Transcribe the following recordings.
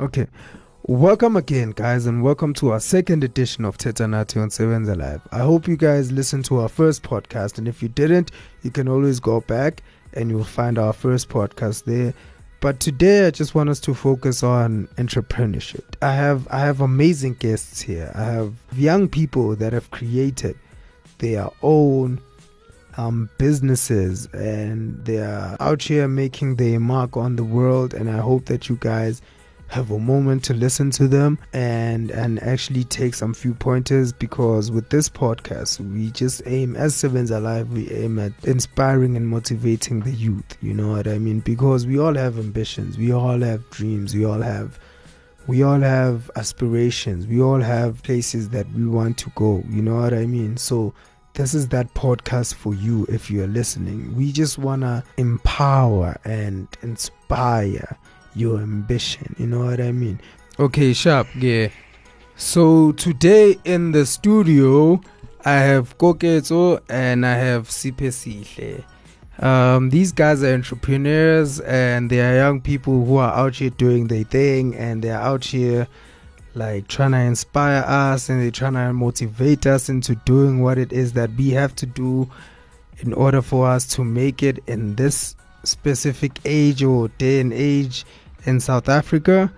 Okay. Welcome again, guys, and welcome to our second edition of Tetanati on Sevens Alive. I hope you guys listened to our first podcast, and if you didn't, you can always go back and you'll find our first podcast there. But today, I just want us to focus on entrepreneurship. I have I have amazing guests here. I have young people that have created their own um, businesses, and they are out here making their mark on the world. And I hope that you guys have a moment to listen to them and and actually take some few pointers because with this podcast we just aim as sevens alive we aim at inspiring and motivating the youth. You know what i mean? Because we all have ambitions. We all have dreams. We all have we all have aspirations. We all have places that we want to go. You know what i mean? So this is that podcast for you if you're listening. We just want to empower and inspire your ambition. You know what I mean? Okay, sharp. Yeah. So today in the studio, I have Koketso and I have Sipe Um, these guys are entrepreneurs and they are young people who are out here doing their thing and they're out here like trying to inspire us and they're trying to motivate us into doing what it is that we have to do in order for us to make it in this specific age or day and age in South Africa.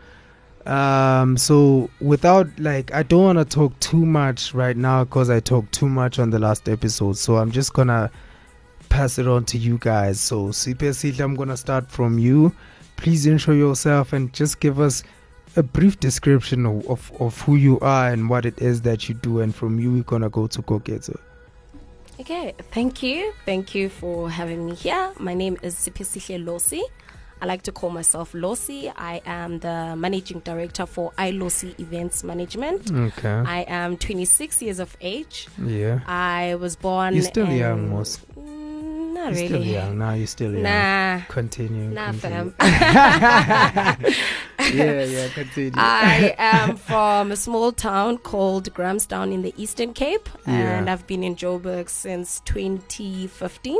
Um, so without like, I don't want to talk too much right now because I talked too much on the last episode. So I'm just gonna pass it on to you guys. So CPS I'm gonna start from you. Please intro yourself and just give us a brief description of, of, of, who you are and what it is that you do. And from you, we're gonna go to Koketso. Okay, thank you. Thank you for having me here. My name is Sipesihle Losi. I like to call myself Losi. I am the managing director for iLosi Events Management. Okay. I am 26 years of age. Yeah. I was born. You're still young, most. Not you're really. Still young. Now you're still young. Nah. Continue. Nah, continue. fam. yeah, yeah. Continue. I am from a small town called Grahamstown in the Eastern Cape, yeah. and I've been in Joburg since 2015.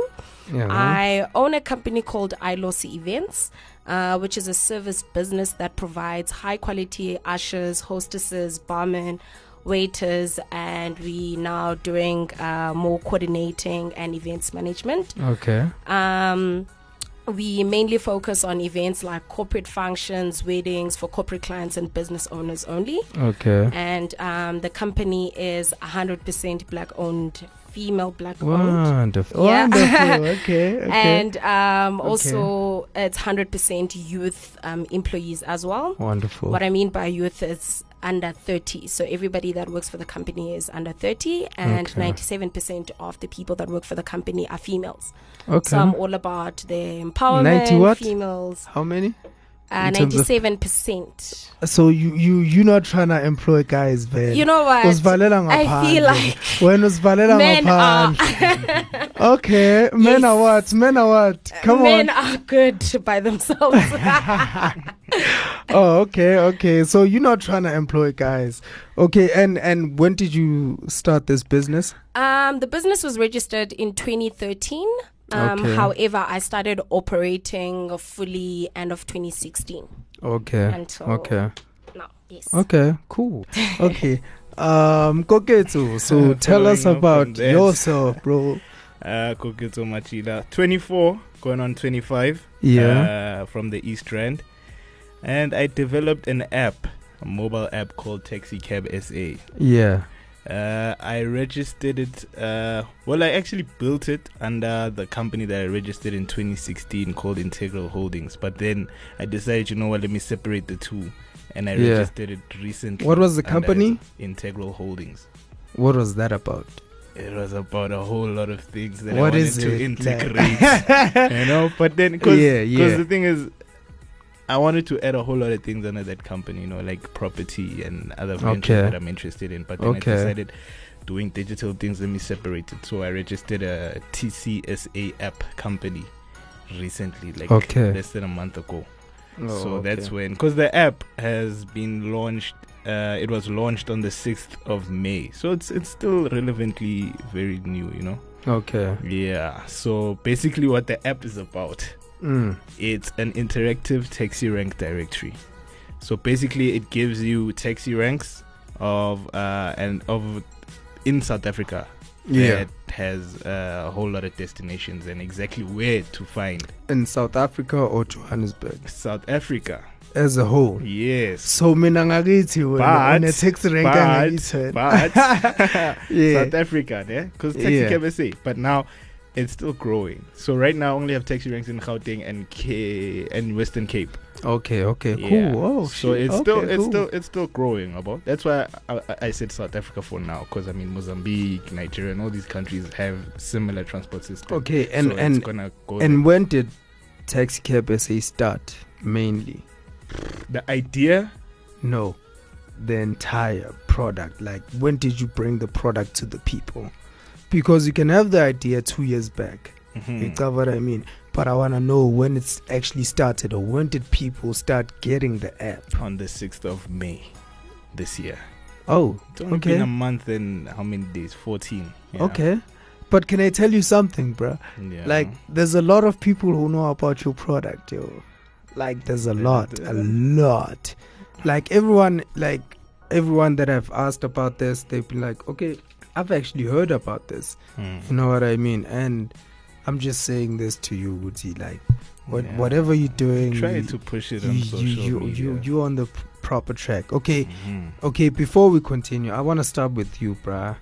Yeah. I own a company called iLosi Events. Uh, which is a service business that provides high quality ushers, hostesses, barmen, waiters, and we now doing uh, more coordinating and events management. Okay. Um, we mainly focus on events like corporate functions, weddings for corporate clients and business owners only. Okay. And um, the company is 100% black owned female black owned. Wonderful. Yeah. Wonderful. okay. okay. And um, also, okay. it's 100% youth um, employees as well. Wonderful. What I mean by youth is under 30. So everybody that works for the company is under 30, and okay. 97% of the people that work for the company are females. Okay. So I'm all about the empowerment. 90 what? Females. How many? Uh, Ninety-seven percent. So you you you not trying to employ guys, man? You know what? I feel like when men are okay. Men yes. are what? Men are what? Come men on. Men are good by themselves. oh, okay, okay. So you're not trying to employ guys, okay? And and when did you start this business? Um, the business was registered in 2013. Um, okay. However, I started operating fully end of 2016. Okay. Until okay. Now, yes. Okay. Cool. Okay. um, Koketso. So tell us about yourself, bro. Uh, Koketso Machila, 24, going on 25. Yeah. Uh, from the East Rand, and I developed an app, a mobile app called Taxi Cab SA. Yeah. Uh, I registered it. Uh, well, I actually built it under the company that I registered in 2016 called Integral Holdings. But then I decided, you know what, let me separate the two. And I Yeah. registered it recently. What was the company? Integral Holdings. What was that about? It was about a whole lot of things that What I wanted is to it? integrate. you know, but then, because Yeah, yeah. the thing is, I wanted to add a whole lot of things under that company, you know, like property and other ventures Okay. that I'm interested in. But then Okay. I decided doing digital things, let me separate it. So I registered a TCSA app company recently, like Okay. less than a month ago. Oh, so okay. that's when, because the app has been launched. Uh, it was launched on the 6th of May, so it's it's still relevantly very new, you know. okay. Yeah. So basically, what the app is about Mm. it's an interactive taxi rank directory. So basically, it gives you taxi ranks of uh, and of in South Africa Yeah. that has uh, a whole lot of destinations and exactly where to find In South Africa or Johannesburg South Africa. as a whole. Yes. So mina ngakithi wena une taxi rank but- But Yeah. South Africa yeah, because taxi Yeah. SA. But now it's still growing. So right now I only have taxi ranks in Gauteng and K and Western Cape. Okay, okay, Yeah. cool. Oh, so shit. it's still it's cool. still it's still growing about. That's why I, I, I said South Africa for now because I mean Mozambique, Nigeria, and all these countries have similar transport systems. Okay, and so and it's gonna go and when did taxi cab SA start mainly? the idea No, the entire product. Like, when did you bring the product to the people? Because you can have the idea two years back. mhm, You got what I mean? But I want to know when it's actually started or when did people start getting the app? on the sixth of May this year. Oh, It's only Okay. been a month and how many days? Fourteen. Yeah. okay. But can I tell you something, bruh? Yeah. Like, there's a lot of people who know about your product, yo. Like, there's a lot, a lot. Like, everyone, like, everyone that I've asked about this, they've been like, okay, I've actually heard about this. Mm. You know what I mean? And I'm just saying this to you, Woody. Like, what, Yeah. whatever you're doing, Try you, to push it on you, social you, media. you, you on the p- proper track. Okay, Mhm. okay. Before we continue, I want to start with you, bruh.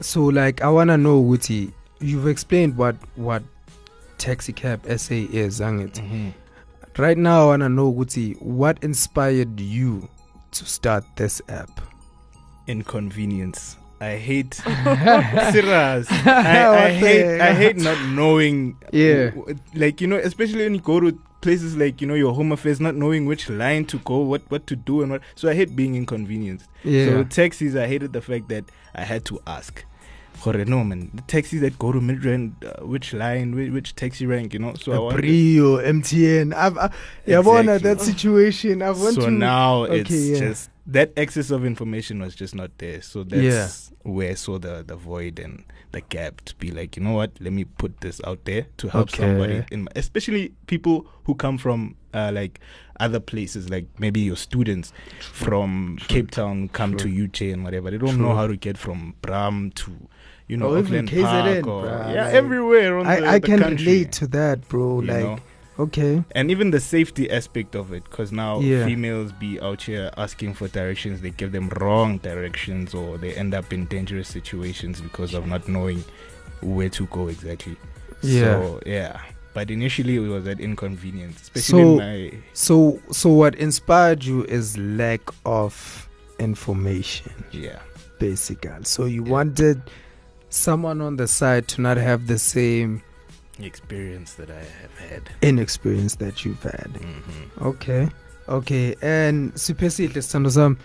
So, like, I want to know, Woody. You've explained what what taxi cab SA is, Angit. Mhm. Right now, I want to know, Woody, what inspired you to start this app? Inconvenience. I hate serious. I, I hate I hate not knowing. Yeah. Like you know, especially when you go to places like you know your home affairs, not knowing which line to go, what what to do, and what. So I hate being inconvenienced. Yeah. So taxis, I hated the fact that I had to ask. Gore, no man, the taxis that go to Midrand, uh, which line, which, which taxi rank, you know. So I A wanted- Bree, MTN. I've, I, yeah, Exactly. that situation. I want so to. now it's okay, yeah. just that excess of information was just not there. So that's where I saw the the void and the gap to be like, you know what? Let me put this out there to help Okay. somebody, in my, especially people who come from uh, like other places, like maybe your students from True. Cape Town come True. to UJ and whatever. They don't True. know how to get from Braam to you know Or even Auckland KZN, Park or bruh, yeah like, everywhere on the, I, I the can country, relate to that, bro. like, know? okay. and even the safety aspect of it because now Yeah. females be out here asking for directions they give them wrong directions or they end up in dangerous situations because of not knowing where to go exactly Yeah. so yeah but initially it was that inconvenience especially So- in my So, so what inspired you is lack of information, yeah basically. So you Yeah. wanted someone on the side to not have the same experience that i have had inexperience that you've had. hmm Okay. Okay. And Sipesihle Sithando sami,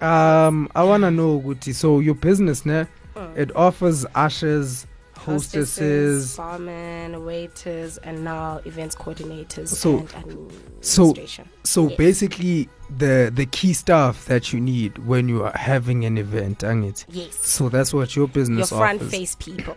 um I want to know ukuthi so your business ne Mm. it offers ushers, hostesses. barmen, waiters, and now events coordinators So- and so-. So Yes. basically the the key stuff that you need when you are having an event, angit. yes, So that's what your business. your front offers. face people.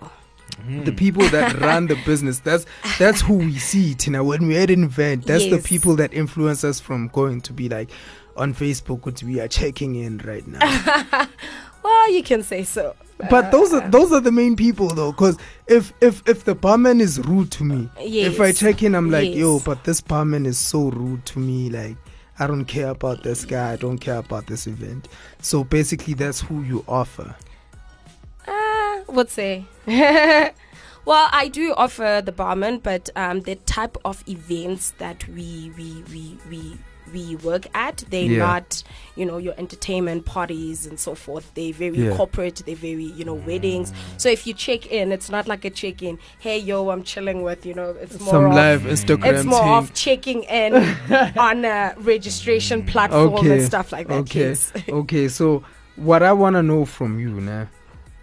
Mm. The people that run the business. That's that's who we see, Tina. When we're at an event, that's the people that influence us from going to be like on Facebook, which we are checking in right now. well, you can say so. But those are those are the main people though, because if if if the barman is rude to me, yes. if I check in, I'm like, yo, but this barman is so rude to me. Like, I don't care about this guy. I don't care about this event. So basically, that's who you offer. Uh, would say. well, I do offer the barman, but um, the type of events that we we we we we work at, they're Yeah. not, you know, your entertainment parties and so forth. They're very Yeah. corporate. They're very, you know, weddings. So if you check in, it's not like a check in. Hey, yo, I'm chilling with, you know, it's more Some of, live Instagram It's more thing. of checking in on a registration platform Okay, and stuff like that. okay. Okay, so what I want to know from you now,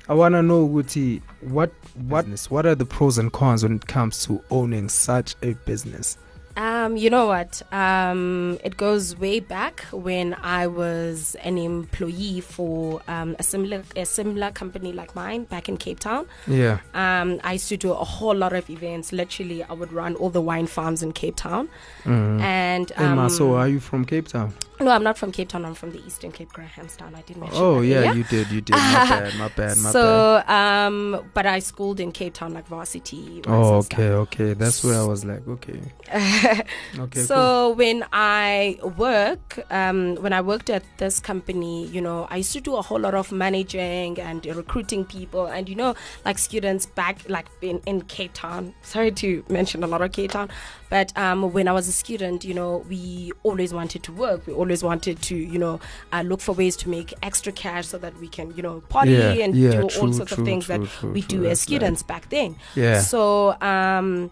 I want to know, Guti, what what what are the pros and cons when it comes to owning such a business? Um, you know what? Um, it goes way back when I was an employee for um, a similar a similar company like mine back in Cape Town. Yeah, Um, I used to do a whole lot of events. Literally, I would run all the wine farms in Cape Town. mm. And Emma, um, so are you from Cape Town? No, I'm not from Cape Town. I'm from the Eastern Cape, Grahamstown. I did mention. Oh yeah, you did, you did. My bad, my bad, my bad. so, um, but I schooled in Cape Town, like varsity. Oh, okay, okay. That's where I was like, okay, okay, so when I work, um, when I worked at this company, you know, I used to do a whole lot of managing and recruiting people, and you know, like students back, like in, in Cape Town. Sorry to mention a lot of Cape Town, but um, when I was a student, you know, we always wanted to work. We always wanted to, you know, uh, look for ways to make extra cash so that we can, you know, party Yeah, and yeah, do all sorts true, of things true, that true, we true. do as students back then. Yeah. So um,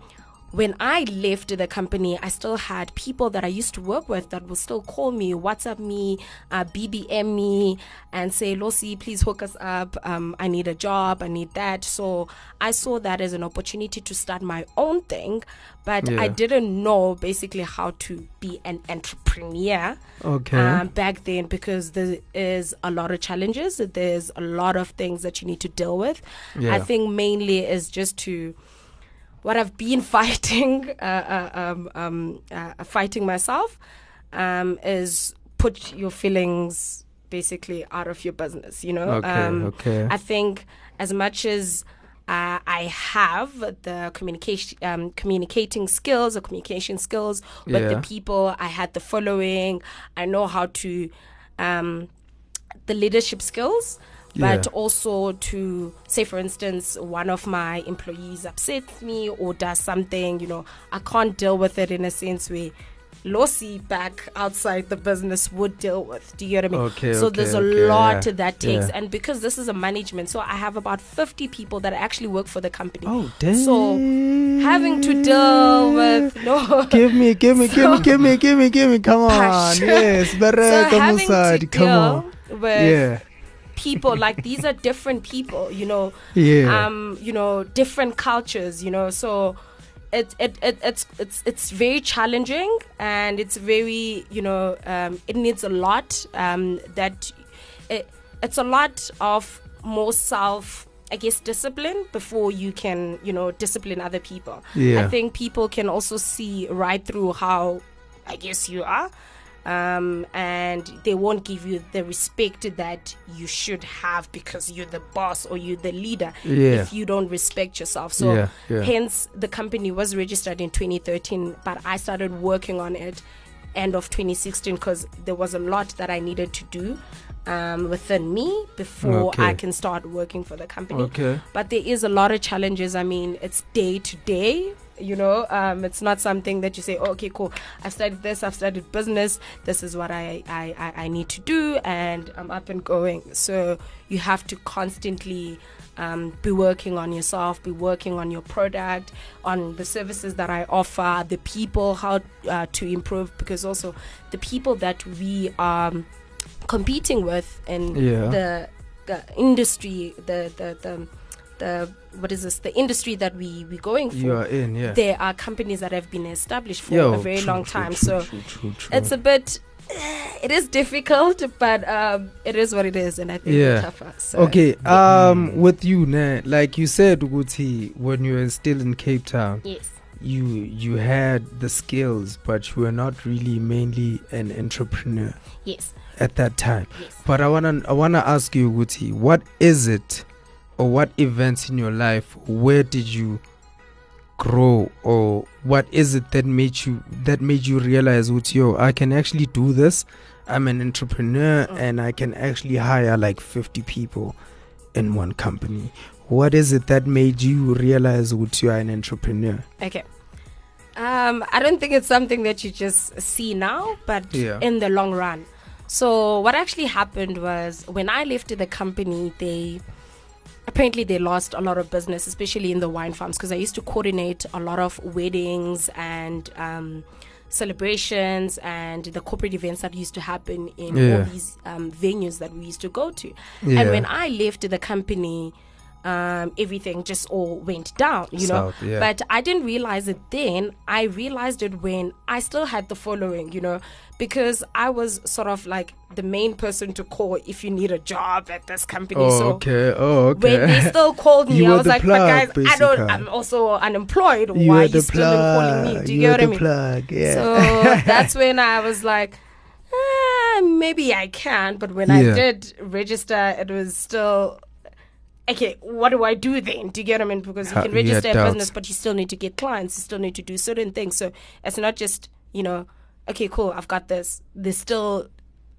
when I left the company, I still had people that I used to work with that will still call me, WhatsApp me, uh, BBM me, and say, Losi, please hook us up. Um, I need a job. I need that. So I saw that as an opportunity to start my own thing, but Yeah. I didn't know basically how to be an entrepreneur Okay. um, back then because there is a lot of challenges. There's a lot of things that you need to deal with. Yeah. I think mainly is just to what I've been fighting, uh, uh, um, um, uh, fighting myself, um, is put your feelings basically out of your business. You know, Okay, um, okay. I think as much as uh, I have the communication, um, communicating skills or communication skills with Yeah. the people. I had the following. I know how to, um, the leadership skills. But Yeah. also to say, for instance, one of my employees upsets me or does something, you know, I can't deal with it in a sense where Losi back outside the business would deal with. Do you get what I mean? Okay, so okay, there's a okay, lot yeah, that takes, yeah. and because this is a management, so I have about 50 people that actually work for the company. oh damn. So having to deal with no. Give me, give me, give me, give me, give me, give me. Come on, Gosh. yes, so Bereka having to Come on, with yeah, people like these are different people, you know. yeah. um, you know, different cultures, you know. So it, it, it it's it's it's very challenging and it's very you know um, it needs a lot um, that it, it's a lot of more self I guess discipline before you can you know discipline other people. Yeah. I think people can also see right through how I guess you are. Um, and they won't give you the respect that you should have because you're the boss or you're the leader Yeah. if you don't respect yourself. So, Yeah, yeah. hence, the company was registered in 2013, but I started working on it end of 2016 because there was a lot that I needed to do um, within me before Okay. I can start working for the company. Okay. But there is a lot of challenges. I mean, it's day to day. You know, um, it's not something that you say, oh, okay, cool. I've studied this. I've studied business. This is what I, I, I, need to do, and I'm up and going. So you have to constantly um, be working on yourself, be working on your product, on the services that I offer, the people, how uh, to improve. Because also the people that we are competing with in Yeah. the, the industry, the the the the what is this? The industry that we we going for. You are in, yeah. There are companies that have been established for Yo, a very true, long true, time. true, so it's a bit. It is difficult, but um, it is what it is, and I think Yeah. it's tougher. So. Okay, um, with you, nah, like you said, Uguti, when you were still in Cape Town, Yes. you you had the skills, but you were not really mainly an entrepreneur Yes. at that time. Yes. But I wanna I wanna ask you, Uguti, what is it, or what events in your life, where did you grow, or what is it that made you that made you realize, Uguti, yo, I can actually do this. I'm an entrepreneur, Mm. and I can actually hire like 50 people in one company. What is it that made you realize that you are an entrepreneur? Okay. Um, I don't think it's something that you just see now, but Yeah. in the long run. So what actually happened was when I left the company, they apparently they lost a lot of business, especially in the wine farms, because I used to coordinate a lot of weddings and um, celebrations and the corporate events that used to happen in all these um, venues that we used to go to. Yeah. And when I left the company, um, everything just all went down, you know. South, yeah. But I didn't realize it then. I realized it when I still had the following, you know, because I was sort of like the main person to call if you need a job at this company. Oh, so okay. Oh, okay. when they still called me, I was like, plug, but guys, I don't. I'm also unemployed. you Why are you still calling me? Do you, you get what I mean? plug. Yeah. So that's when I was like, "Ah, maybe I can, but when I did register, it was still. Okay, what do I do then? Do you get what I mean? Because you can you had register a business, but you still need to get clients. You still need to do certain things. So it's not just you know, okay, cool, I've got this. There's still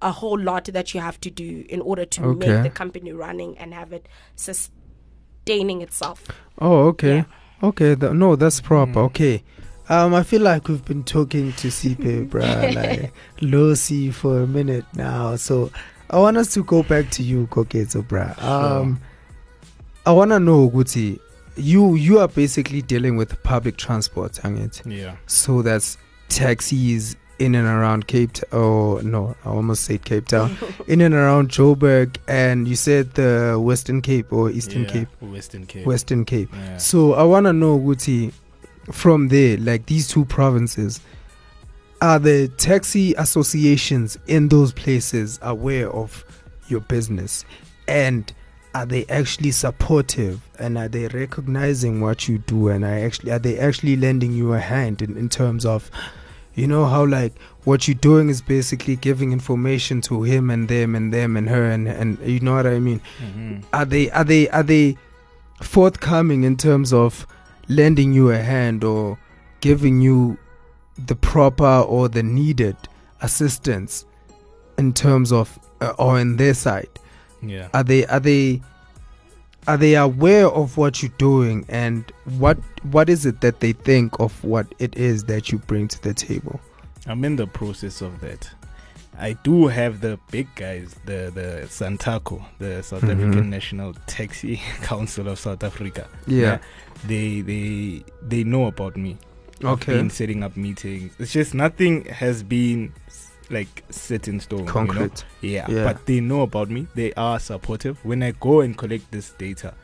a whole lot that you have to do in order to Okay. make the company running and have it sustaining itself. Oh, okay. Okay, th- no, that's proper. Mm. Okay. Um, I feel like we've been talking to Sipe, bruh, like Losi for a minute now. So I want us to go back to you, Koketso, bruh. Um, I want to know, Guti, you you are basically dealing with public transport, Angit. Yeah. So that's taxis in and around Cape Town. Oh, no, I almost said Cape Town. in and around Joburg, and you said the Western Cape or Eastern yeah. Cape? Western Cape. Western Cape. Yeah. So I want to know, Guti, from there, like these two provinces, are the taxi associations in those places aware of your business? And are they actually supportive? And are they recognizing what you do? And are actually are they actually lending you a hand in, in terms of, you know, how like what you're doing is basically giving information to him and them and them and her and and you know what I mean? Mhm. are they are they are they forthcoming in terms of lending you a hand or giving you the proper or the needed assistance in terms of uh, or in their side Yeah. are they are they are they aware of what you're doing and what what is it that they think of what it is that you bring to the table I'm in the process of that. I do have the big guys, the the Santaco, the South Mhm. African National Taxi Council of South Africa. yeah, They they they know about me. Okay been setting up meetings. It's just nothing has been like set in stone. You know? concrete Yeah, Yeah. but they know about me. They are supportive. When I go and collect this data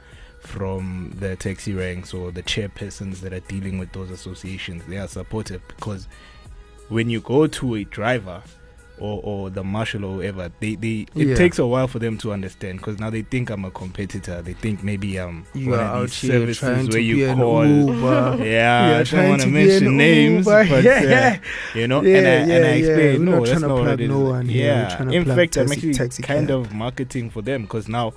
from the taxi ranks or the chairpersons that are dealing with those associations, they are supportive because when you go to a driver or, or the marshal or whoever, they, they it Yeah. takes a while for them to understand because now they think I'm a competitor. They think maybe I'm you one are of out these here services trying to where you call. Uber. Yeah, I don't trying want to to be an mention names, Uber. but yeah. uh, you know, Yeah, and I and yeah, I yeah. explain no, that's not what it is. no. Yeah, in fact, I'm actually taxi kind cab. of marketing for them because now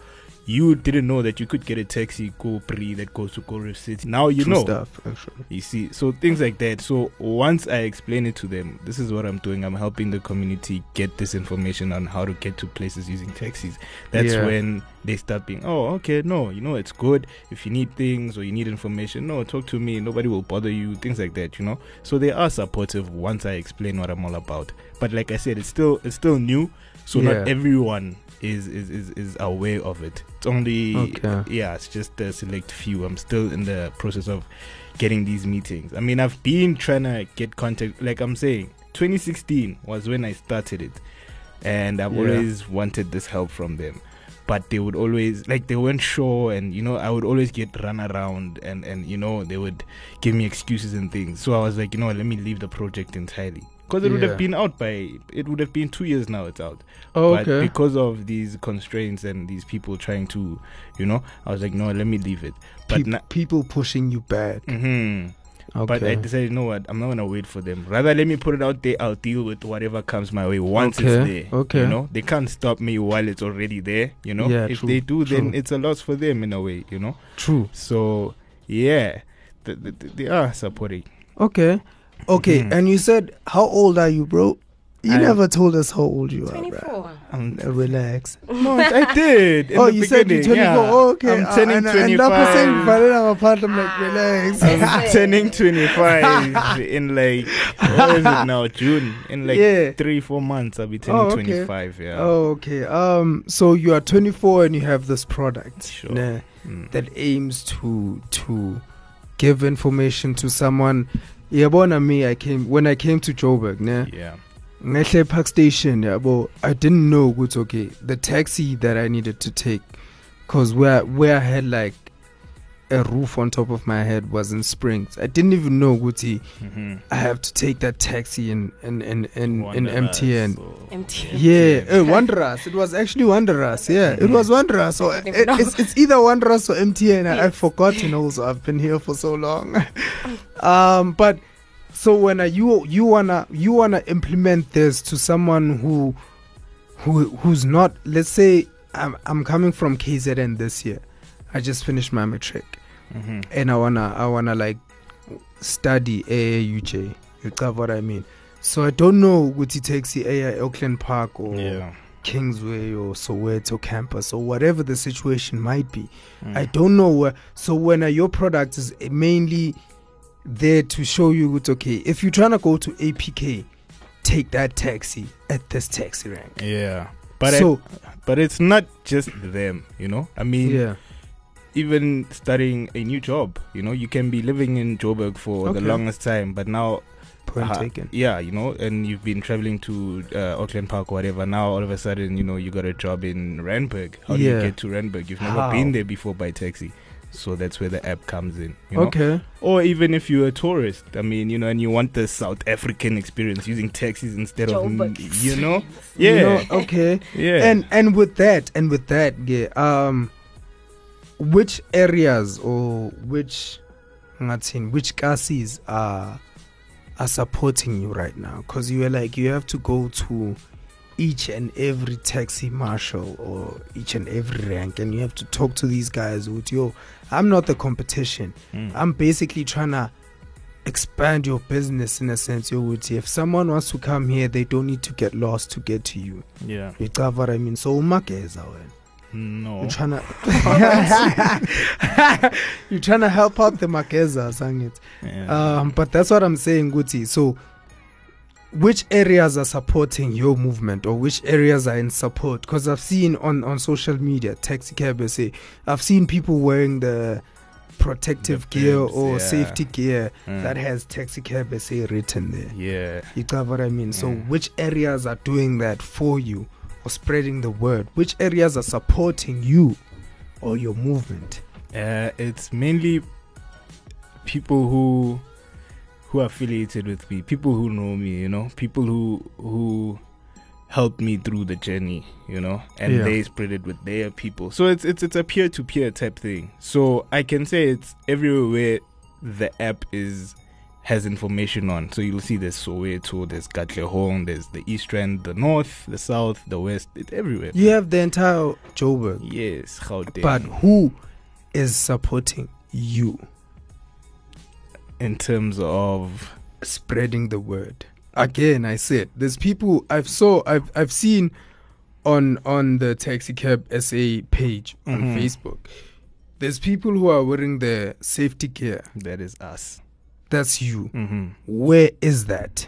you didn't know that you could get a taxi go pre that goes to Gore City. Now you True know. stuff actually You see, so things like that. So once I explain it to them, this is what I'm doing. I'm helping the community get this information on how to get to places using taxis. That's Yeah. when they start being, oh, okay, no, you know, it's good. If you need things or you need information, no, talk to me. Nobody will bother you. Things like that, you know. So they are supportive once I explain what I'm all about. But like I said, it's still it's still new, so Yeah. not everyone is is, is is aware of it. It's only Okay. yeah, it's just a select few. I'm still in the process of getting these meetings. I mean, I've been trying to get contact. Like I'm saying, 2016 was when I started it, and I've Yeah. always wanted this help from them. But they would always like they weren't sure, and you know I would always get run around, and and you know they would give me excuses and things. So I was like, you know, let me leave the project entirely because it would have been out by it would have been two years now. It's out oh, but okay because of these constraints and these people trying to, you know, I was like, no, let me leave it. But Peop- na- people pushing you back Mhm. okay But I decided, you know what? I'm not gonna wait for them. Rather, let me put it out there. I'll deal with whatever comes my way once Okay, it's there. okay. You know, they can't stop me while it's already there. You know, Yeah, if true, they do, then it's a loss for them in a way. You know. true So yeah, th- th- th- they are supporting. okay okay Mhm. and you said how old are you bro you I'm- never told us how old you are bro. 24. I'm, Uh, relax no, I did. in oh the you said you're 24 yeah. oh, okay I'm Uh, turning and, and lapho 25. sengivalela ngaphandle I'm like relax I'm turning 25 in like what is it now June in like Yeah. three four months I'll be turning Oh, okay. 25 yeah Oh, okay. Um, so you are 24 and you have this product Sure. nah, Mm. that aims to to give information to someone. Yabona me, I came when I came to Joburg, nah. yeah Ngehle Park Station, yabo. I didn't know what's okay. The taxi that I needed to take, cause where where I had like a roof on top of my head was in Springs. I didn't even know Guti. Mhm. I have to take that taxi in in in in, in Wanderers MTN. or- MTN. Yeah, uh, Wanderers. It was actually Wanderers. Yeah, it was Wanderers. So it, it's, it's either Wanderers or MTN. I, I've Yes. forgotten also. I've been here for so long. um, but so when uh, you you wanna you wanna implement this to someone who who who's not let's say I'm I'm coming from KZN this year. I just finished my matric Mm-hmm. and I wanna I wanna like study AAUJ. You got what I mean? So I don't know would he takes the AA Auckland Park or Yeah. Kingsway or Soweto campus or whatever the situation might be. Mm. I don't know where. So when uh, your product is mainly there to show you it's okay. If you're trying to go to APK, take that taxi at this taxi rank. Yeah. But so I, but it's not just them, you know. I mean, yeah, even starting a new job, you know, you can be living in Joburg for Okay. the longest time, but now point uh, taken. Yeah, you know, and you've been traveling to uh, Auckland Park or whatever. Now all of a sudden, you know, you got a job in Randburg. How do you get to Randburg? You've never How? been there before by taxi. So that's where the app comes in. You know? Okay. Or even if you're a tourist, I mean, you know, and you want the South African experience using taxis instead of, you know, You yeah, know, okay. yeah, And and with that and with that, yeah. Um, which areas or which, ngathini, which classes are are supporting you right now? Because you are like you have to go to each and every taxi marshal or each and every rank, and you have to talk to these guys with yo. I'm not the competition. Mm. I'm basically trying to expand your business in a sense. Yo, ukuthi if someone wants to come here, they don't need to get lost to get to you. yeah, You what I mean? So umageza wena. No, You're trying to You're trying to help out the mageza sangithi. yeah. Um but that's what I'm saying Guti. So which areas are supporting your movement or which areas are in support because I've seen on on social media taxi cab SA I've seen people wearing the protective The gear bibs, or yeah. safety gear Mm. that has taxi cab SA written there. yeah. You got what I mean? So, Mm. which areas are doing that for you or spreading the word? Which areas are supporting you or your movement? Uh, it's mainly people who who are affiliated with me, people who know me, you know, people who who help me through the journey, you know, and Yeah. they spread it with their people. So it's it's it's a peer to peer type thing. So I can say it's everywhere the app is has information on. So you'll see there's Soweto, there's Katlehong, there's the East Rand, the North, the South, the West. It's everywhere. You have the entire Joburg, Yes, Gauteng. but who is supporting you in terms of spreading the word? Again, I said there's people I've saw I've I've seen on on the taxi cab SA page on Mhm. Facebook. There's people who are wearing the safety gear. that is us. That's you. Mm-hmm. Where is that?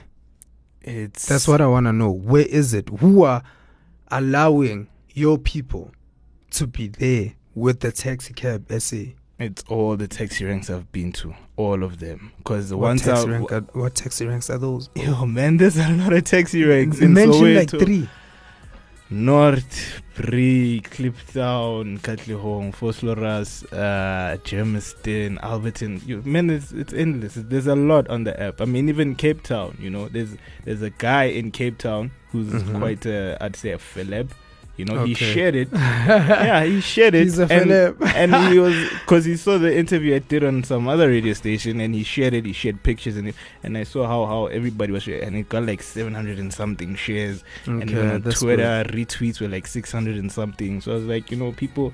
It's That's what I want to know. Where is it? Who are allowing your people to be there with the taxi cab SA? it's all the taxi ranks I've been to, all of them. Because the What ones taxi, I rank are, what taxi ranks are those? yo man, there's a lot of taxi ranks in Mention like three. North, Bree, Kliptown, Katlehong, Vosloorus, uh, Germiston, Alberton. You, man, it's, it's endless. There's a lot on the app. I mean, even Cape Town. You know, there's there's a guy in Cape Town who's Mhm. quite, a, I'd say, a celeb. You know, he shared it. yeah, he shared it. He's a and, and he was because he saw the interview I did on some other radio station, and he shared it. He shared pictures, and it, and I saw how how everybody was sharing, and it got like seven hundred and something shares, and even Twitter retweets were like six hundred and something. So I was like, you know, people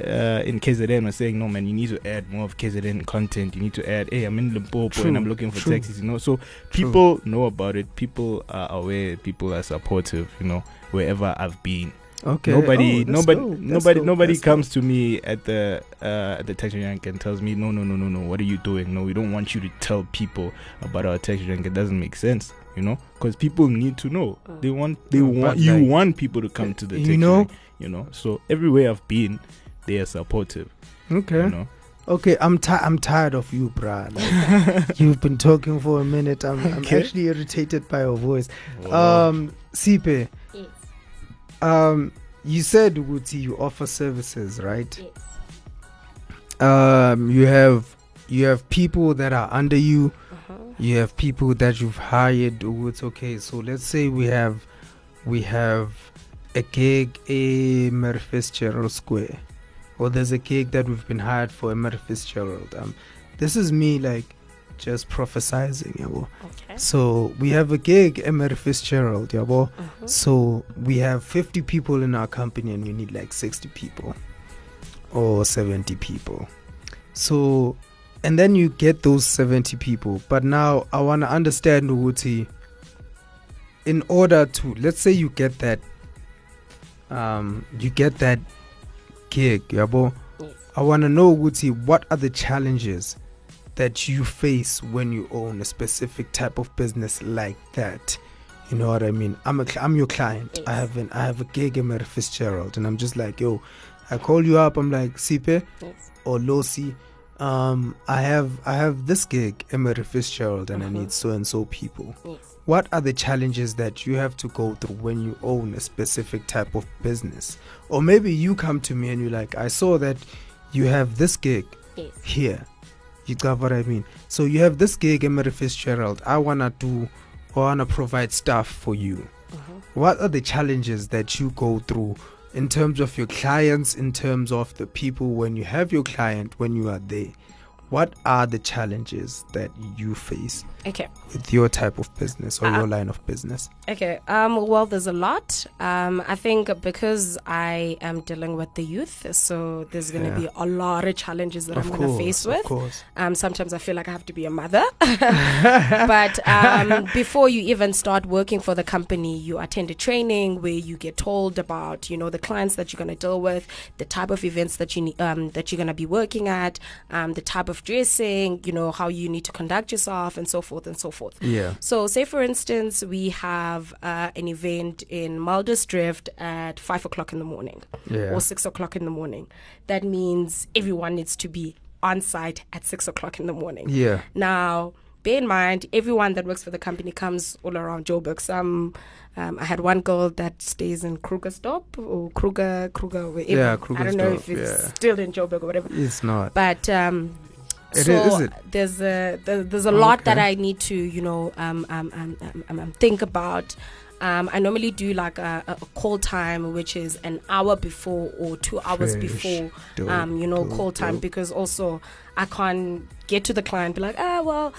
uh, in KZN were saying, no man, you need to add more of KZN content. You need to add, hey, I'm in Limpopo True, and I'm looking for true. taxis. You know, so True. people know about it. People are aware. People are supportive. You know, wherever I've been Okay. nobody Oh, nobody dope. That's nobody dope. nobody That's comes to me at the uh at the taxi rank and tells me no no no no no what are you doing no we don't want you to tell people about our taxi rank it doesn't make sense you know because people need to know they want they No, want you like- want people to come to the you know- rank, you know so everywhere i've been they are supportive. Okay. you know Okay, I'm ti- I'm tired of you, bruh. Like, you've been talking for a minute. I'm, I'm actually irritated by your voice. Wow. Um, Sipe, Yes. Um, you said Wuti, you offer services, right? Yes. Um, you have you have people that are under you. Uh-huh. You have people that you've hired. It's okay. So let's say we have we have a gig a Mary Fitzgerald Square, or there's a gig that we've been hired for in Mary Fitzgerald. Um, this is me like just prophesizing, yabo. Okay. So we have a gig, Emery Fitzgerald, yabo. Mhm. So we have 50 people in our company and we need like 60 people or 70 people. So, and then you get those 70 people. But now I want to understand, Uguti, in order to, let's say you get that, um, you get that gig, yabo. Yes. I want to know, Uguti, what are the challenges that you face when you own a specific type of business like that? You know what I mean? I'm a, I'm your client. I have an I have a gig in Mary Fitzgerald, and I'm just like, yo, I call you up. I'm like, Sipe Yes. or Losi, um, I have I have this gig in Mary Fitzgerald, and Mhm. I need so and so people. Yes. What are the challenges that you have to go through when you own a specific type of business? Or maybe you come to me and you're like, I saw that you have this gig Yes. here. You got what I mean? So you have this gig, Emery Fitzgerald. I wanna do or wanna provide stuff for you. Mhm. What are the challenges that you go through in terms of your clients, in terms of the people when you have your client, when you are there? What are the challenges that you face Okay. with your type of business or Uh, your line of business? Okay. Um, well, there's a lot. Um, I think because I am dealing with the youth, so there's going to Yeah. be a lot of challenges that of I'm going to face of with. course. Um, sometimes I feel like I have to be a mother. but um, before you even start working for the company, you attend a training where you get told about, you know, the clients that you're going to deal with, the type of events that you um, that you're going to be working at, um, the type of dressing, you know, how you need to conduct yourself, and so forth and so forth. Yeah. So, say for instance, we have uh, an event in Mulder's Drift at five o'clock in the morning Yeah. or six o'clock in the morning. That means everyone needs to be on site at six o'clock in the morning. Yeah. Now, bear in mind, everyone that works for the company comes all around Joburg. Some, um, I had one girl that stays in Krugersdorp or Kruger, Kruger, wherever. Yeah, I don't know if it's yeah. still in Joburg or whatever. It's not. But um, It so is- is it? there's a there, there's a lot that I need to you know um um um, um, um, um think about. Um, I normally do like a, a call time, which is an hour before or two hours Fresh. before Dope, um, you know, dope, call time dope. because also I can't get to the client, be like, ah, well,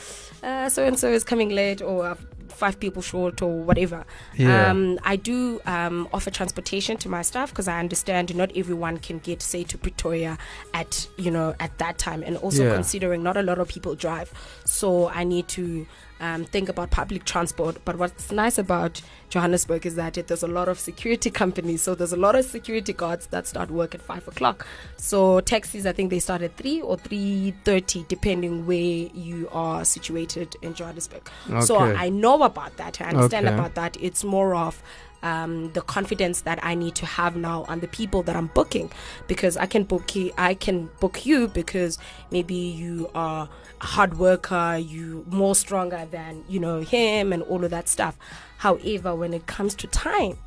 so and so is coming late or uh, five people short or whatever. Yeah. Um, I do um, offer transportation to my staff because I understand not everyone can get, say, to Pretoria at you know at that time, and also Yeah. considering not a lot of people drive, so I need to. Um, think about public transport, but what's nice about Johannesburg is that it, there's a lot of security companies. So there's a lot of security guards that start work at five o'clock. So taxis, I think they start at three or three thirty, depending where you are situated in Johannesburg. So I know about that. I understand Okay. about that. It's more of um, the confidence that I need to have now on the people that I'm booking, because I can book you, I can book you because maybe you are a hard worker, you more stronger than you know him and all of that stuff. However, when it comes to time,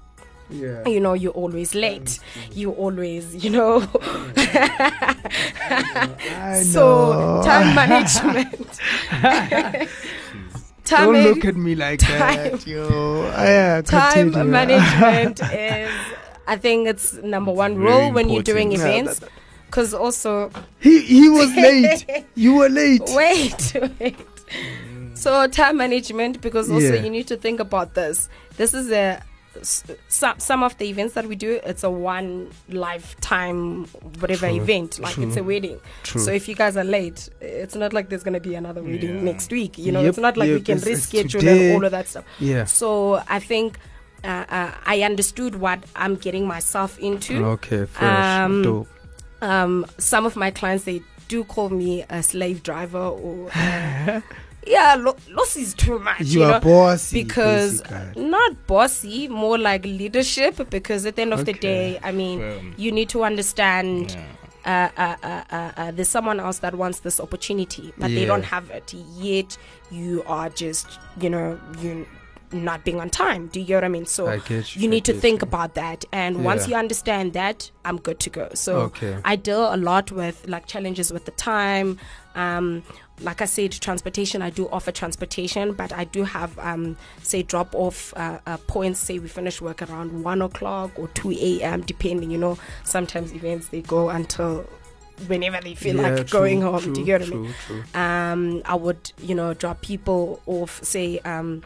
yeah. you know you're always late. You always, you know. I know. so know. time management. time Don't look at me like that, time- yo. Yeah, time continue. management is I think it's number one Very rule when you're doing events. that- Because also, He he was late. you were late. wait, wait. So time management, because also Yeah. you need to think about this. This is a s- some some of the events that we do. It's a one lifetime whatever True, event, like it's a wedding. True. So if you guys are late, it's not like there's gonna be another wedding Yeah. next week. You know, Yep, it's not like we can reschedule and all of that stuff. yeah. So I think uh, uh, I understood what I'm getting myself into. Okay, fresh. Um, Dope. Um, some of my clients they do call me a slave driver or uh, yeah, lo- loss is too much. You, You, are know, bossy. because basically. not bossy, more like leadership. Because at the end of the day, I mean, Firm. you need to understand. Yeah. Uh, uh, uh, uh, uh, there's someone else that wants this opportunity, but they don't have it. Yet you are just, you know, you not being on time. Do you know what I mean? So I you. you I need to think you. about that and once you understand that i'm good to go so Okay. i deal a lot with like challenges with the time um like i said transportation i do offer transportation but i do have um say drop off uh, uh, points say we finish work around 1 o'clock or 2 a.m depending you know sometimes events they go until whenever they feel Yeah, like true, going home. true, Do you get what I mean? Um, I would, you know, drop people off, say, um,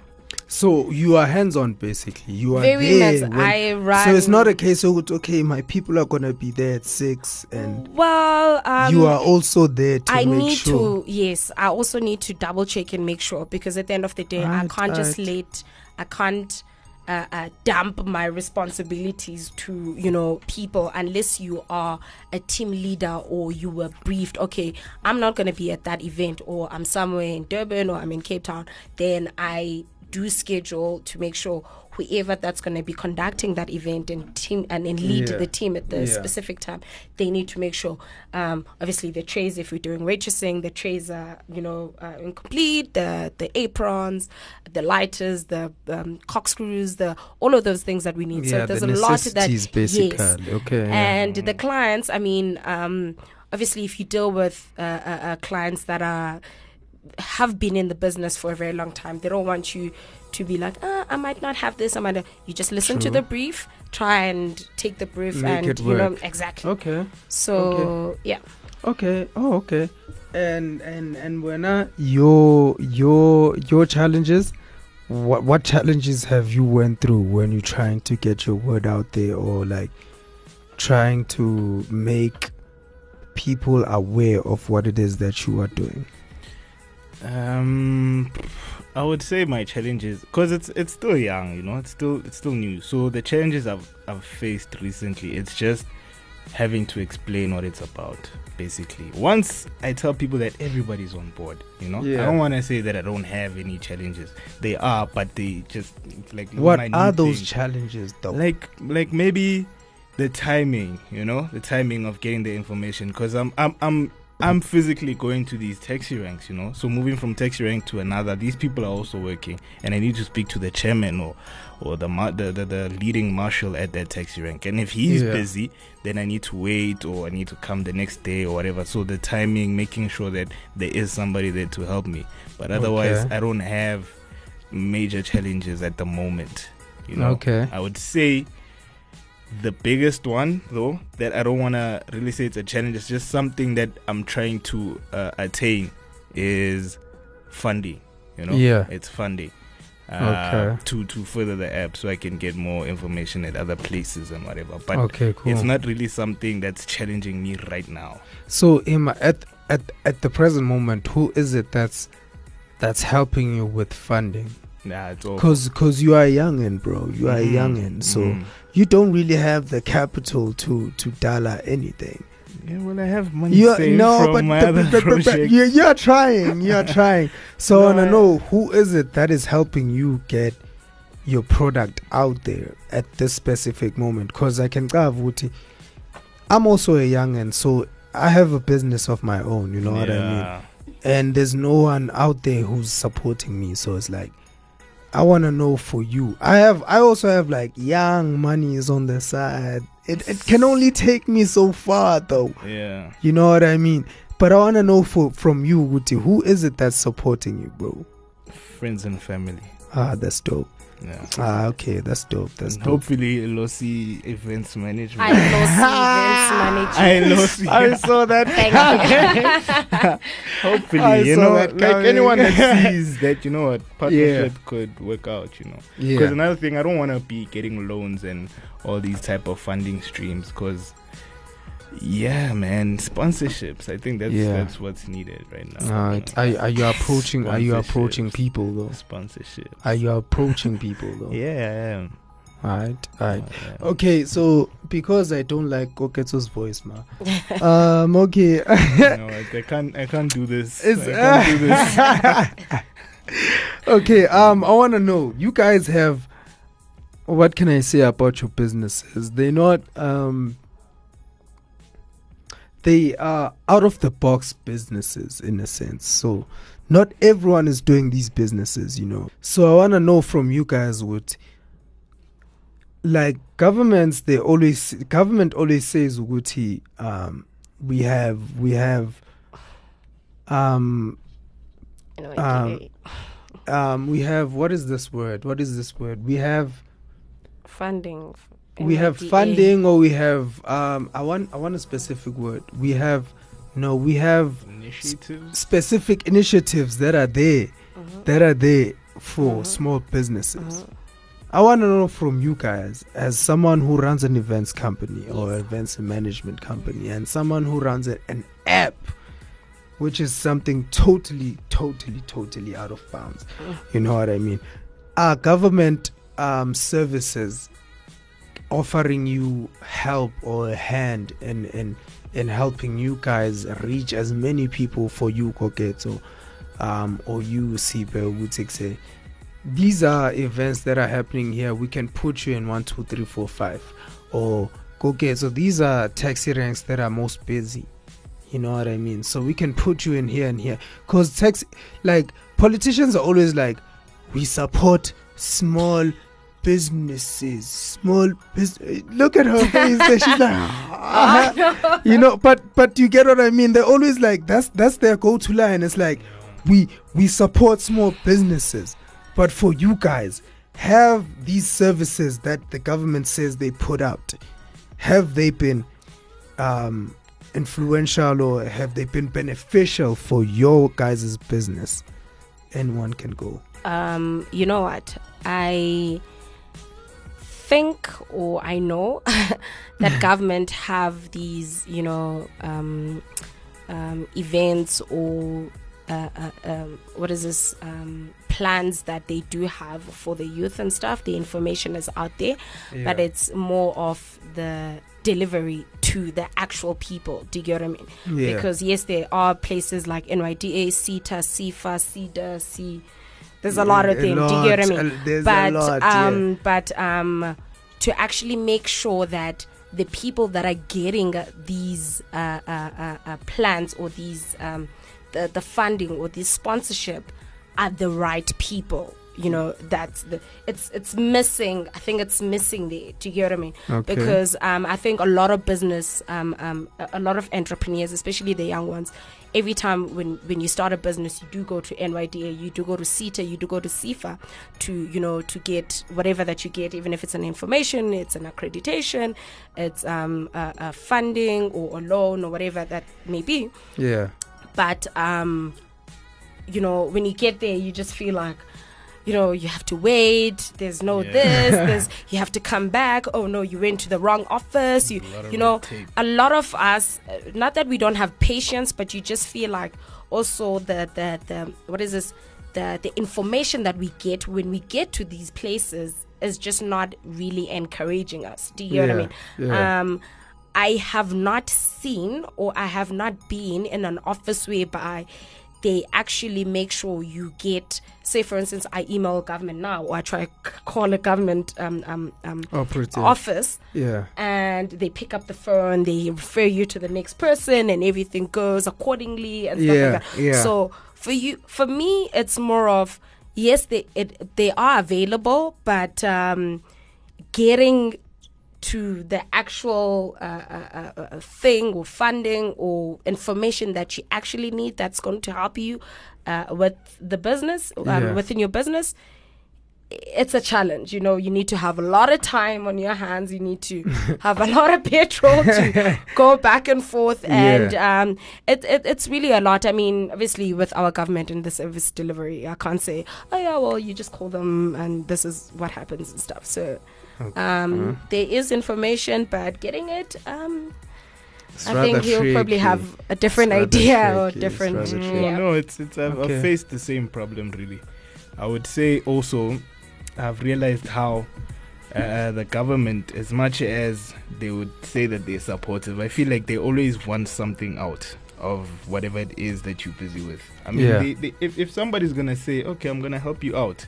So you are hands on basically. You are very there. much. when- I run. so it's not a case of okay, my people are gonna be there at six, and well. Um, you are also there to I make need sure. to yes. I also need to double check and make sure because at the end of the day, I can't just right. let I can't uh, uh, dump my responsibilities to you know people unless you are a team leader or you were briefed. Okay, I'm not going to be at that event, or I'm somewhere in Durban or I'm in Cape Town. Then I do schedule to make sure whoever that's going to be conducting that event and team and, and lead Yeah. the team at the Yeah. specific time they need to make sure um, obviously the trays if we're doing waitressing the trays are you know uh, incomplete the the aprons the lighters the um, corkscrews the all of those things that we need yeah, so there's the a lot that necessities basically. yes Okay. yeah. and the clients i mean um, obviously if you deal with uh, uh, uh, clients that are have been in the business for a very long time they don't want you to be like ah, i might not have this i might not. you just listen to the brief try and take the brief Make and you know exactly okay. so yeah Okay. Oh, okay. And and and when uh, your your your challenges, what what challenges have you went through when you're trying to get your word out there, or like trying to make people aware of what it is that you are doing? Um, I would say my challenges because it's it's still young, you know, it's still it's still new. So the challenges I've I've faced recently, it's just having to explain what it's about. Basically, once I tell people that everybody's on board, you know, Yeah. I don't want to say that I don't have any challenges. They are, but they just like What are those things. challenges, though? like like maybe the timing you know the timing of getting the information because i'm i'm i'm i'm physically going to these taxi ranks you know so moving from taxi rank to another these people are also working and i need to speak to the chairman or or the the, the, the leading marshal at that taxi rank and if he's Yeah. busy then i need to wait or i need to come the next day or whatever so the timing making sure that there is somebody there to help me but otherwise Okay. i don't have major challenges at the moment you know okay. I would say the biggest one, though, that I don't want to really say it's a challenge, it's just something that I'm trying to uh, attain is funding. You know, Yeah. it's funding. Uh, Okay. To to further the app, so I can get more information at other places and whatever. But okay. Cool. it's not really something that's challenging me right now. So, Emma, at at at the present moment, who is it that's that's helping you with funding? Nah, it's. Cause, cause you are a youngin, bro. You are a Mhm, youngin, so mhm. you don't really have the capital to to dollar anything. yeah, well, I have money You saved no, from but, my other but, but, but project. you you're trying. You're trying. So No, I wanna know who is it that is helping you get your product out there at this specific moment? Cause I can tell Vuti, I'm also a youngin, so I have a business of my own. You know what I mean? And there's no one out there who's supporting me so it's like i want to know for you. I have i also have like young monies on the side. It, it can only take me so far though. Yeah. you know what i mean? But i want to know for from you Guti, who is it that's supporting you bro? Friends and family. ah that's dope Yeah. ah okay that's dope that's And dope hopefully Losi events management. I lost events I management. lost. i saw that Thank. Hopefully, I you know, that like anyone that sees that, you know what, partnership could work out, you know. Because yeah another thing, I don't want to be getting loans and all these type of funding streams. Because, yeah, man, sponsorships. I think that's Yeah. that's what's needed right now. uh, you know. are, are you approaching are you approaching people though Sponsorship. are you approaching people though Yeah, I am. all right all right I am. Okay, so because I don't like Koketso's voice, ma. um, okay. You know what, I can't. I can't do this. It's, I can't do this. okay, um, I want to know. You guys have. What can I say about your businesses? They're not. Um, they are out of the box businesses in a sense. So, not everyone is doing these businesses, you know. So, I want to know from you guys what. Like governments, they always government always says Uguti, um, we have we have um Um, um we have what is this word what is this word we have funding we have funding or we have um i want i want a specific word we have no we have Initiatives. specific initiatives that are there Mhm. that are there for Mhm. small businesses Mhm. i want to know from you guys as someone who runs an events company or Yes. events management company and someone who runs a, an app which is something totally totally totally out of bounds Mm. you know what i mean our government um, services offering you help or a hand in in in helping you guys reach as many people for you Koketso um or you Sipe Wutikse these are events that are happening here. We can put you in one two three four five. Or Koketso these are taxi ranks that are most busy. You know what I mean? So we can put you in here and here. Cause taxi like politicians are always like we support small businesses small business look at her face there. she's like "Ah." you know but but you get what i mean they're always like that's that's their go-to line it's like we we support small businesses but for you guys have these services that the government says they put out have they been um influential or have they been beneficial for your guys' business anyone can go um, you know what? I think or I know that government have these, you know, um, um, events or uh, uh, um, what is this um, plans that they do have for the youth and stuff. The information is out there, but it's more of the delivery to the actual people. Do you get what I mean? yeah because yes there are places like NYDA, SETA, SEFA, SEDA, C there's a lot of A them do you get what I mean? A- there's a but lot, yeah. um but um to actually make sure that the people that are getting these uh, uh, uh, uh, plans or these um the, the funding or the sponsorship are the right people you know that's the it's it's missing i think it's missing there do you get what i mean? Okay. because um, I think a lot of business, um, um, a, a lot of entrepreneurs, especially the young ones, every time when, when you start a business, you do go to NYDA, you do go to SETA, you do go to SEFA to, you know, to get whatever that you get, even if it's an information, it's an accreditation, it's um, a, a funding or a loan or whatever that may be. Yeah. But um you know when you get there you just feel like you know you have to wait there's no Yeah. this there's you have to come back oh no you went to the wrong office you A lot of you know tape. a lot of us uh, not that we don't have patience but you just feel like also the the the what is this the the information that we get when we get to these places is just not really encouraging us do you know what i mean yeah. um I have not seen or I have not been in an office whereby they actually make sure you get say for instance I email government now or I try call a government um, um, um, office yeah. and they pick up the phone they refer you to the next person and everything goes accordingly and stuff Yeah, like that. yeah. so for you for me it's more of yes they it, they are available but um getting to the actual uh, uh, uh, uh, thing or funding or information that you actually need that's going to help you uh, with the business um, Yeah. within your business it's a challenge. You know you need to have a lot of time on your hands. You need to have a lot of petrol to go back and forth. And um it, it it's really a lot. I mean obviously with our government and the service delivery i can't say oh yeah well you just call them and this is what happens and stuff. So um there is information but getting it um I think rather he'll probably have a different It's idea or tricky, it's different rather mm, yeah. No, it's it's I've, Okay. I've faced the same problem really. I would say also I've realized how uh, the government, as much as they would say that they're supportive, I feel like they always want something out of whatever it is that you're busy with. I mean, Yeah. they, they, if if somebody's gonna say, okay, I'm gonna help you out,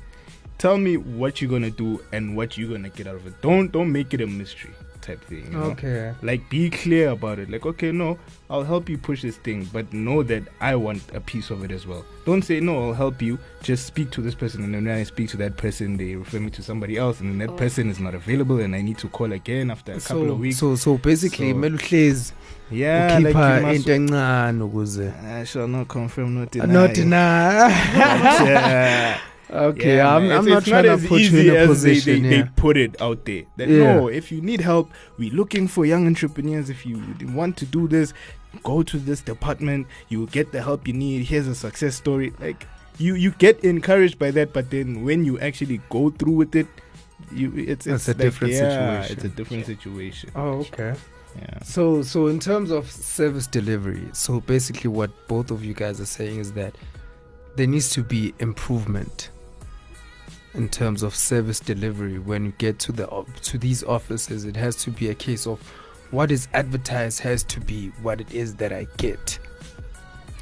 tell me what you're gonna do and what you're gonna get out of it. Don't don't make it a mystery type thing. You know? okay like be clear about it like okay no i'll help you push this thing but know that i want a piece of it as well don't say no i'll help you just speak to this person and then when i speak to that person they refer me to somebody else and then that Oh. person is not available and i need to call again after a couple of weeks so so basically So- yeah like ukhipha must, into encane ukuze i shall not confirm not deny not deny But, uh, Okay, Yeah, I'm. I'm not trying as to put you in a position. They, they, yeah. they put it out there. That Yeah. no, if you need help, we're looking for young entrepreneurs. If you want to do this, go to this department. You will get the help you need. Here's a success story. Like you, you get encouraged by that, but then when you actually go through with it, you it's It's a different yeah, situation. It's a different situation. Oh, okay. Yeah. So, so in terms of service delivery, so basically, what both of you guys are saying is that there needs to be improvement in terms of service delivery when you get to the to these offices. It has to be a case of what is advertised has to be what it is that I get.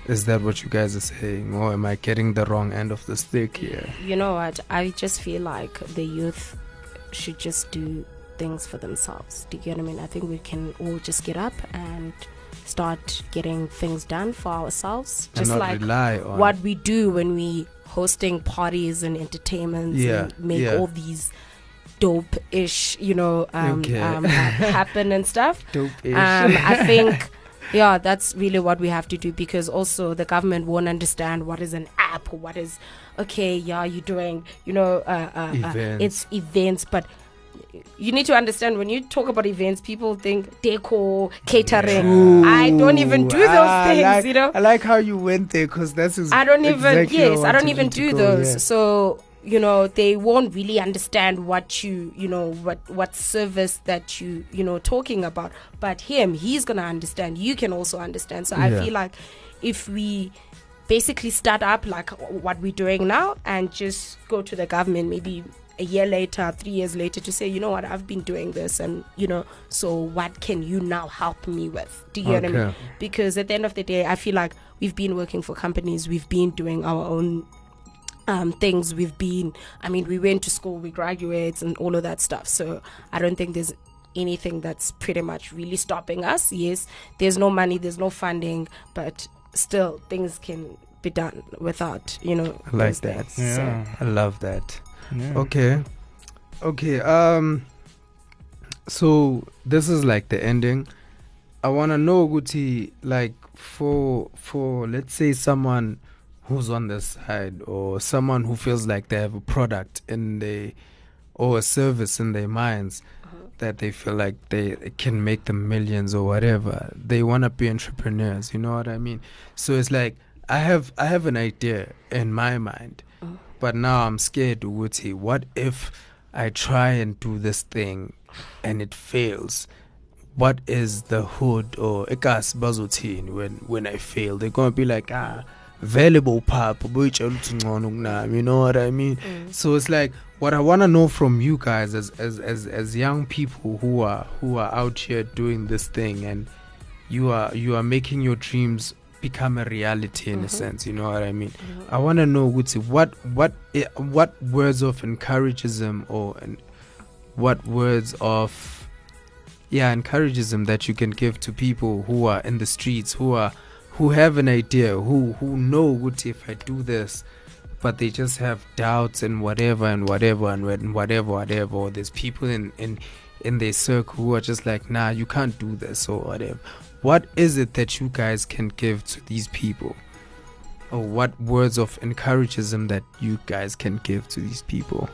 Is that what you guys are saying, or am I getting the wrong end of the stick here? You know what? I just feel like the youth should just do things for themselves. Do you get what I mean? I think we can all just get up and start getting things done for ourselves. Just like what we do when we hosting parties and entertainments Yeah, and make yeah. all these dope ish, you know, um, Okay. um, happen and stuff. dope-ish. Um, I think, yeah, that's really what we have to do because also the government won't understand what is an app or what is, okay, yeah, you're doing, you know, uh, uh, uh, Events. it's events, but you need to understand when you talk about events, people think decor, catering. I don't even do those Ah, things, like- you know. I like how you went there because that's I don't even exactly yes, where I don't even do go, those. yeah. So you know they won't really understand what you you know what what service that you you know talking about. But him, he's gonna understand. You can also understand. So Yeah. I feel like if we basically start up like what we're doing now and just go to the government maybe a year later three years later to say you know what i've been doing this and you know so what can you now help me with do you know what i mean because at the end of the day i feel like we've been working for companies we've been doing our own um, things we've been i mean we went to school we graduates and all of that stuff so i don't think there's anything that's pretty much really stopping us yes there's no money there's no funding but still things can be done without you know I like that. things. So- Yeah. I love that. Yeah. Okay. Okay. Um. So this is like the ending. I wanna know, Guti, like for for let's say someone who's on the side or someone who feels like they have a product in their or a service in their minds that they feel like they can make them millions or whatever. They wanna be entrepreneurs. You know what I mean? So it's like I have I have an idea in my mind, but now I'm scared. Uguti, what if I try and do this thing and it fails? What is the hood or ikas bazotin when when I fail? They're gonna be like ah valuable pop you know what I mean? So it's like what I wanna know from you guys as as as, as young people who are who are out here doing this thing and you are you are making your dreams become a reality in a mm-hmm. sense you know what i mean? Mm-hmm. I want to know Guti, what what eh, what words of encouragism or and what words of yeah encouragism that you can give to people who are in the streets who are who have an idea who who know Guti, if i do this but they just have doubts and whatever and whatever and whatever whatever or there's people in in in their circle who are just like nah you can't do this or whatever what is it that you guys can give to these people or what words of encouragism that you guys can give to these people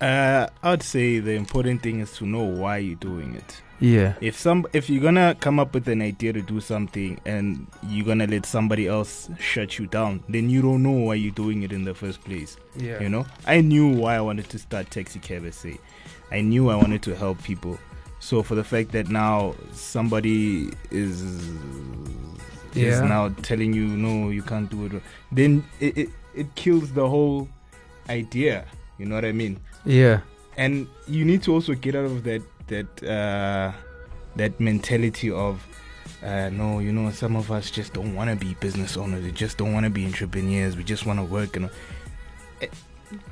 Uh, I'd say the important thing is to know why you're doing it. yeah If some, if you're gonna come up with an idea to do something and you're gonna let somebody else shut you down, then you don't know why you're doing it in the first place. yeah You know, I knew why I wanted to start Taxi Cab SA. I knew I wanted to help people. So for the fact that now somebody is is Yeah. now telling you no, you can't do it, then it, it it kills the whole idea. You know what I mean? yeah and you need to also get out of that that uh, that mentality of uh, no, you know, some of us just don't want to be business owners. We just don't want to be entrepreneurs. We just want to work. And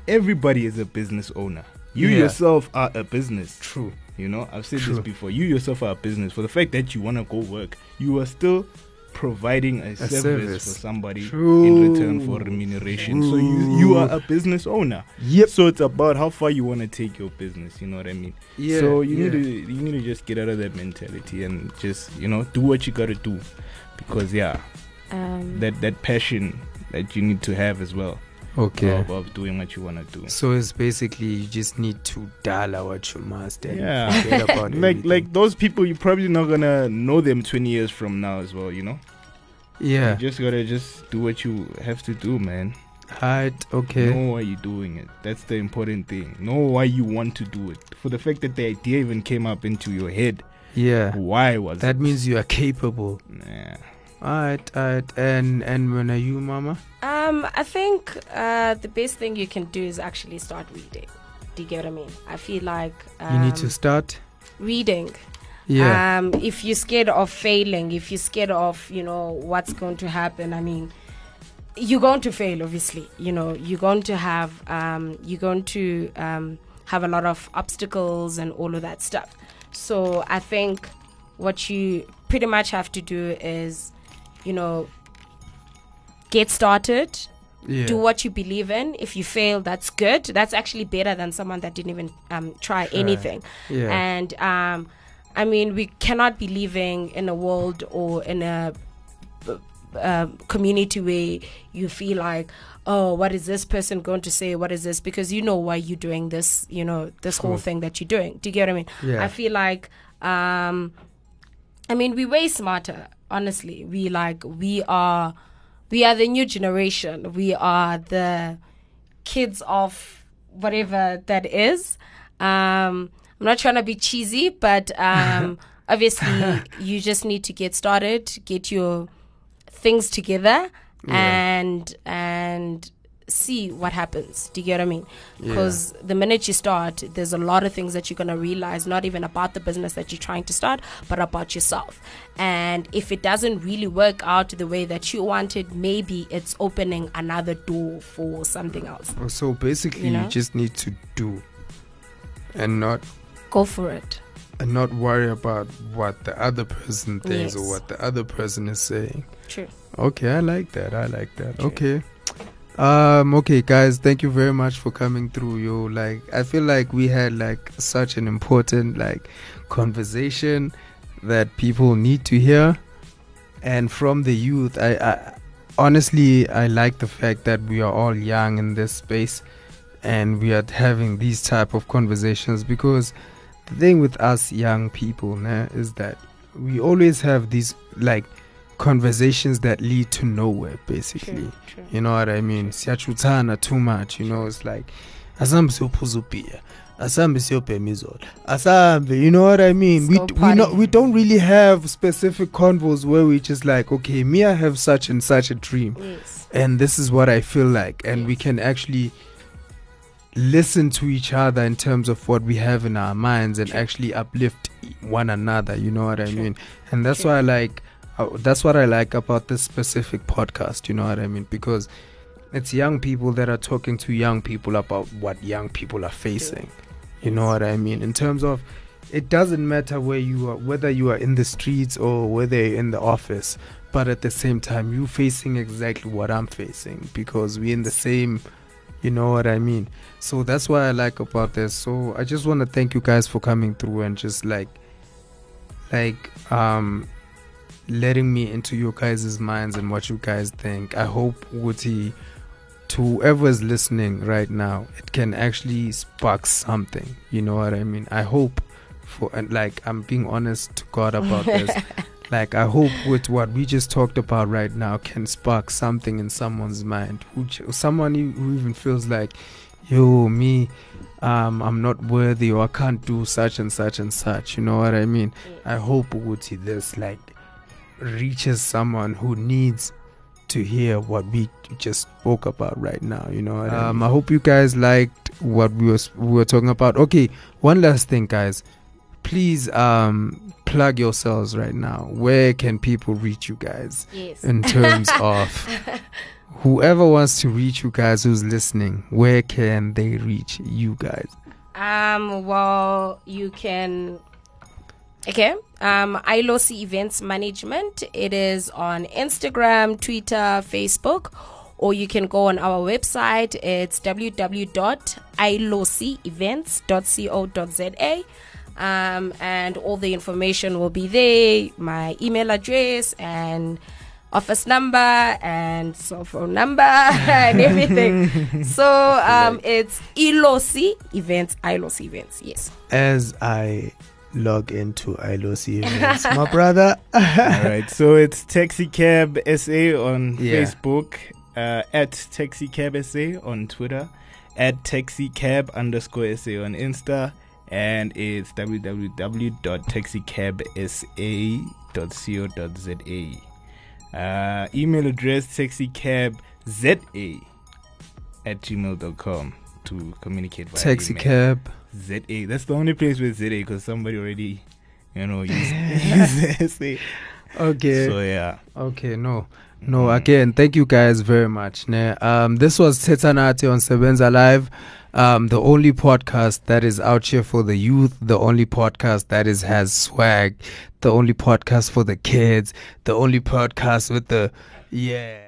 everybody is a business owner. You Yeah. yourself are a business. true You know, I've said True. this before. You yourself are a business. For the fact that you want to go work, you are still providing a, service, service. for somebody True. in return for remuneration. So you you are a business owner. yep So it's about how far you want to take your business. You know what I mean? yeah so you yeah. need to you need to just get out of that mentality and just you know do what you gotta do, because yeah, um, that that passion that you need to have as well. Okay. of, of doing what you want to do. So it's basically you just need to dial what you must and Yeah. about Like like those people, you're probably not gonna know them 20 years from now as well. You know. yeah. You just gotta just do what you have to do, man. Right. Okay. Know why you're doing it. That's the important thing. Know why you want to do it. For the fact that the idea even came up into your head, Yeah. why was That it? means you are capable. Nah. Alright, alright. And and when are you, Mama? Um, I think uh, the best thing you can do is actually start reading. Do you get what I mean? I feel like um, you need to start. reading. Yeah. Um, if you're scared of failing, if you're scared of you know what's going to happen, I mean, you're going to fail. Obviously, you know you're going to have um, you're going to um, have a lot of obstacles and all of that stuff. So I think what you pretty much have to do is, you know, get started, yeah. do what you believe in. If you fail, that's good. That's actually better than someone that didn't even um, try Try. anything. yeah. And um, I mean, we cannot be living in a world or in a uh, community where you feel like, oh, what is this person going to say? What is this? Because you know why you're doing this. You know this whole thing that you're doing. Do you get what I mean? yeah. I feel like, um, I mean, we way smarter. Honestly, we like we are, we are the new generation. We are the kids of whatever that is. Um, I'm not trying to be cheesy, but um, obviously, you just need to get started, get your things together, Yeah. and and see what happens. Do you get what I mean? Yeah. Because the minute you start, there's a lot of things that you're gonna realize, not even about the business that you're trying to start, but about yourself. And if it doesn't really work out the way that you wanted, maybe it's opening another door for something else. Oh, so basically, You you, just need to do, and not Go for it. and not worry about what the other person thinks or what the other person is saying. True. Okay, I like that. I like that. True. Okay. Um okay guys, thank you very much for coming through. Yo, like I feel like we had like such an important like conversation that people need to hear. And from the youth, I, I honestly I like the fact that we are all young in this space and we are having these type of conversations because the thing with us young people nah, is that we always have these like conversations that lead to nowhere basically True. True. you know what i mean siyachuthana too much you know it's like asambe siyophuza ubhiya asambe siyobhema izolo asambe you know what i mean we, we, no, party. we don't really have specific convos where we just like okay me i have such and such a dream Yes. and this is what I feel like, and we can actually listen to each other in terms of what we have in our minds and actually uplift one another. You know what I mean? And that's why I like. Uh, that's what I like about this specific podcast. You know what I mean? Because it's young people that are talking to young people about what young people are facing. You know what I mean? In terms of, it doesn't matter where you are, whether you are in the streets or whether you're in the office but at the same time you're facing exactly what i'm facing because we're in the same you know what i mean so that's what i like about this so i just want to thank you guys for coming through and just like like um letting me into your guys' minds and what you guys think. I hope Woody to whoever is listening right now it can actually spark something. You know what i mean? I hope for and like i'm being honest to god about this. Like I hope with what we just talked about right now can spark something in someone's mind who someone who even feels like yo me um I'm not worthy or I can't do such and such and such. You know what I mean? I hope Uguti this like reaches someone who needs to hear what we just spoke about right now you know I um I hope you guys liked what we was we were talking about okay one last thing guys please um plug yourselves right now where can people reach you guys Yes. in terms of whoever wants to reach you guys who's listening where can they reach you guys Um, well, you can. Okay. Um, ILOC Events Management. It is on Instagram, Twitter, Facebook, or you can go on our website. It's www.ilocevents.co.za. Um, and all the information will be there, my email address and office number and cell phone number and everything. so um, it's Ilosi Events, Ilosi Events, yes. As I log into ILOC events, my brother. All right, so it's Taxi Cab SA on Yeah. Facebook, uh, at Taxi Cab SA on Twitter, at Taxi Cab underscore SA on Insta, and it's www.taxicabsa.co.za. Uh, email address taxicabza at gmail.com to communicate via Taxi email. cab. ZA. That's the only place with ZA because somebody already, you know, used, used SA. Okay. So yeah. Okay, no. No, again, thank you guys very much. Ne? Um, this was Tetanati on Sebenza Live, um, the only podcast that is out here for the youth, the only podcast that is has swag, the only podcast for the kids, the only podcast with the yeah.